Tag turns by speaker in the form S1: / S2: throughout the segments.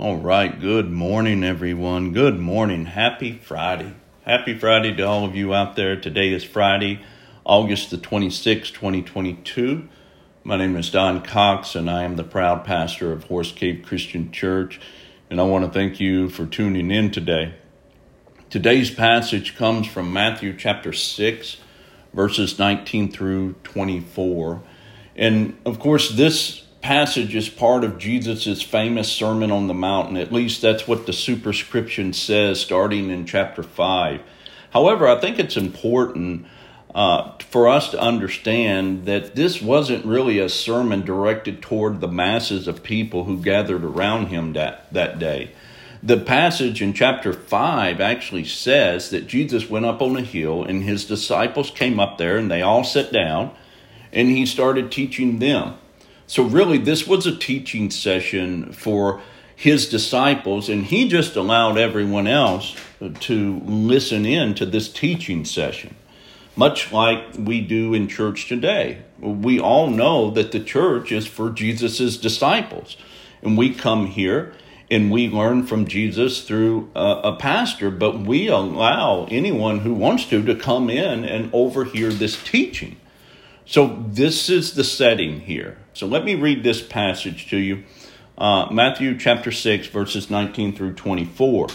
S1: All right, good morning, everyone. Good morning. Happy Friday. Happy Friday to all of you out there. Today is Friday, August the 26th, 2022. My name is Don Cox, and I am the proud pastor of Horse Cave Christian Church. And I want to thank you for tuning in today. Today's passage comes from Matthew chapter 6, verses 19 through 24. And of course, this passage is part of Jesus' famous Sermon on the Mountain. At least that's what the superscription says, starting in chapter 5. However, I think it's important uh, for us to understand that this wasn't really a sermon directed toward the masses of people who gathered around him that, that day. The passage in chapter 5 actually says that Jesus went up on a hill and his disciples came up there and they all sat down and he started teaching them. So, really, this was a teaching session for his disciples, and he just allowed everyone else to listen in to this teaching session, much like we do in church today. We all know that the church is for Jesus' disciples, and we come here and we learn from Jesus through a, a, pastor, but we allow anyone who wants to to come in and overhear this teaching. So, this is the setting here. So, let me read this passage to you uh, Matthew chapter 6, verses 19 through 24.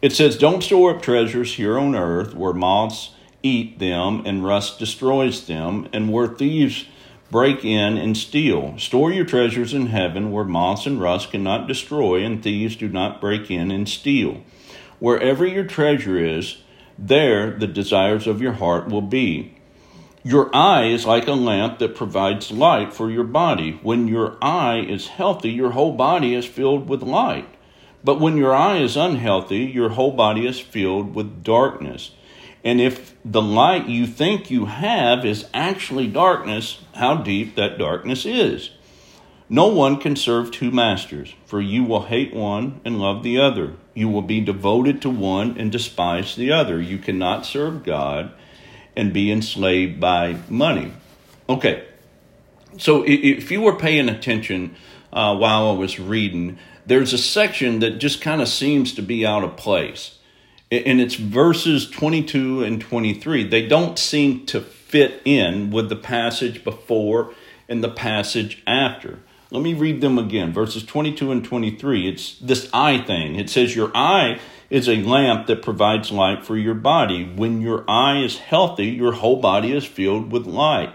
S1: It says, Don't store up treasures here on earth where moths eat them and rust destroys them, and where thieves break in and steal. Store your treasures in heaven where moths and rust cannot destroy, and thieves do not break in and steal. Wherever your treasure is, there the desires of your heart will be. Your eye is like a lamp that provides light for your body. When your eye is healthy, your whole body is filled with light. But when your eye is unhealthy, your whole body is filled with darkness. And if the light you think you have is actually darkness, how deep that darkness is. No one can serve two masters, for you will hate one and love the other. You will be devoted to one and despise the other. You cannot serve God and be enslaved by money. Okay, so if you were paying attention uh, while I was reading, there's a section that just kind of seems to be out of place. And it's verses 22 and 23. They don't seem to fit in with the passage before and the passage after. Let me read them again. Verses 22 and 23. It's this eye thing. It says, Your eye is a lamp that provides light for your body. When your eye is healthy, your whole body is filled with light.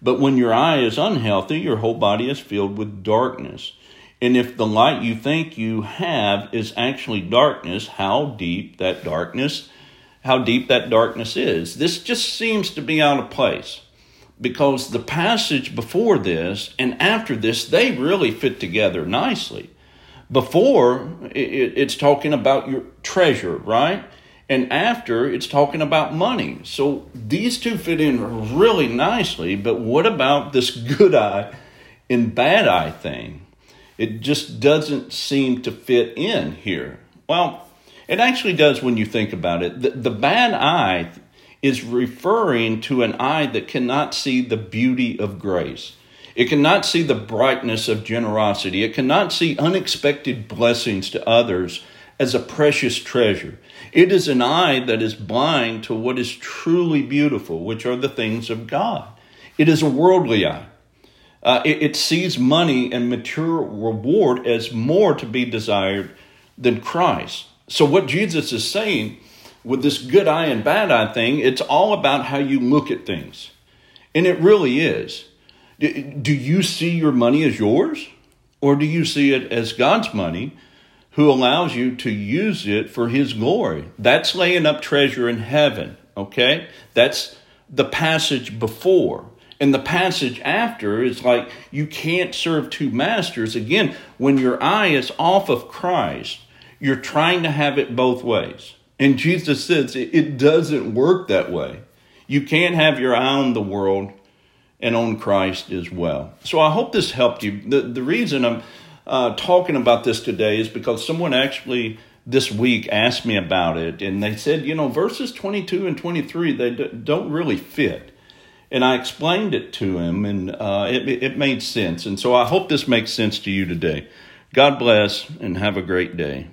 S1: But when your eye is unhealthy, your whole body is filled with darkness. And if the light you think you have is actually darkness, how deep that darkness, how deep that darkness is. This just seems to be out of place because the passage before this and after this, they really fit together nicely. Before, it's talking about your treasure, right? And after, it's talking about money. So these two fit in really nicely, but what about this good eye and bad eye thing? It just doesn't seem to fit in here. Well, it actually does when you think about it. The, the bad eye is referring to an eye that cannot see the beauty of grace. It cannot see the brightness of generosity. It cannot see unexpected blessings to others as a precious treasure. It is an eye that is blind to what is truly beautiful, which are the things of God. It is a worldly eye. Uh, it, it sees money and material reward as more to be desired than Christ. So, what Jesus is saying with this good eye and bad eye thing, it's all about how you look at things. And it really is. Do you see your money as yours? Or do you see it as God's money who allows you to use it for His glory? That's laying up treasure in heaven, okay? That's the passage before. And the passage after is like you can't serve two masters. Again, when your eye is off of Christ, you're trying to have it both ways. And Jesus says it doesn't work that way. You can't have your eye on the world and on Christ as well. So I hope this helped you. The, the reason I'm uh, talking about this today is because someone actually this week asked me about it, and they said, you know, verses 22 and 23, they d- don't really fit. And I explained it to him, and uh, it, it made sense. And so I hope this makes sense to you today. God bless and have a great day.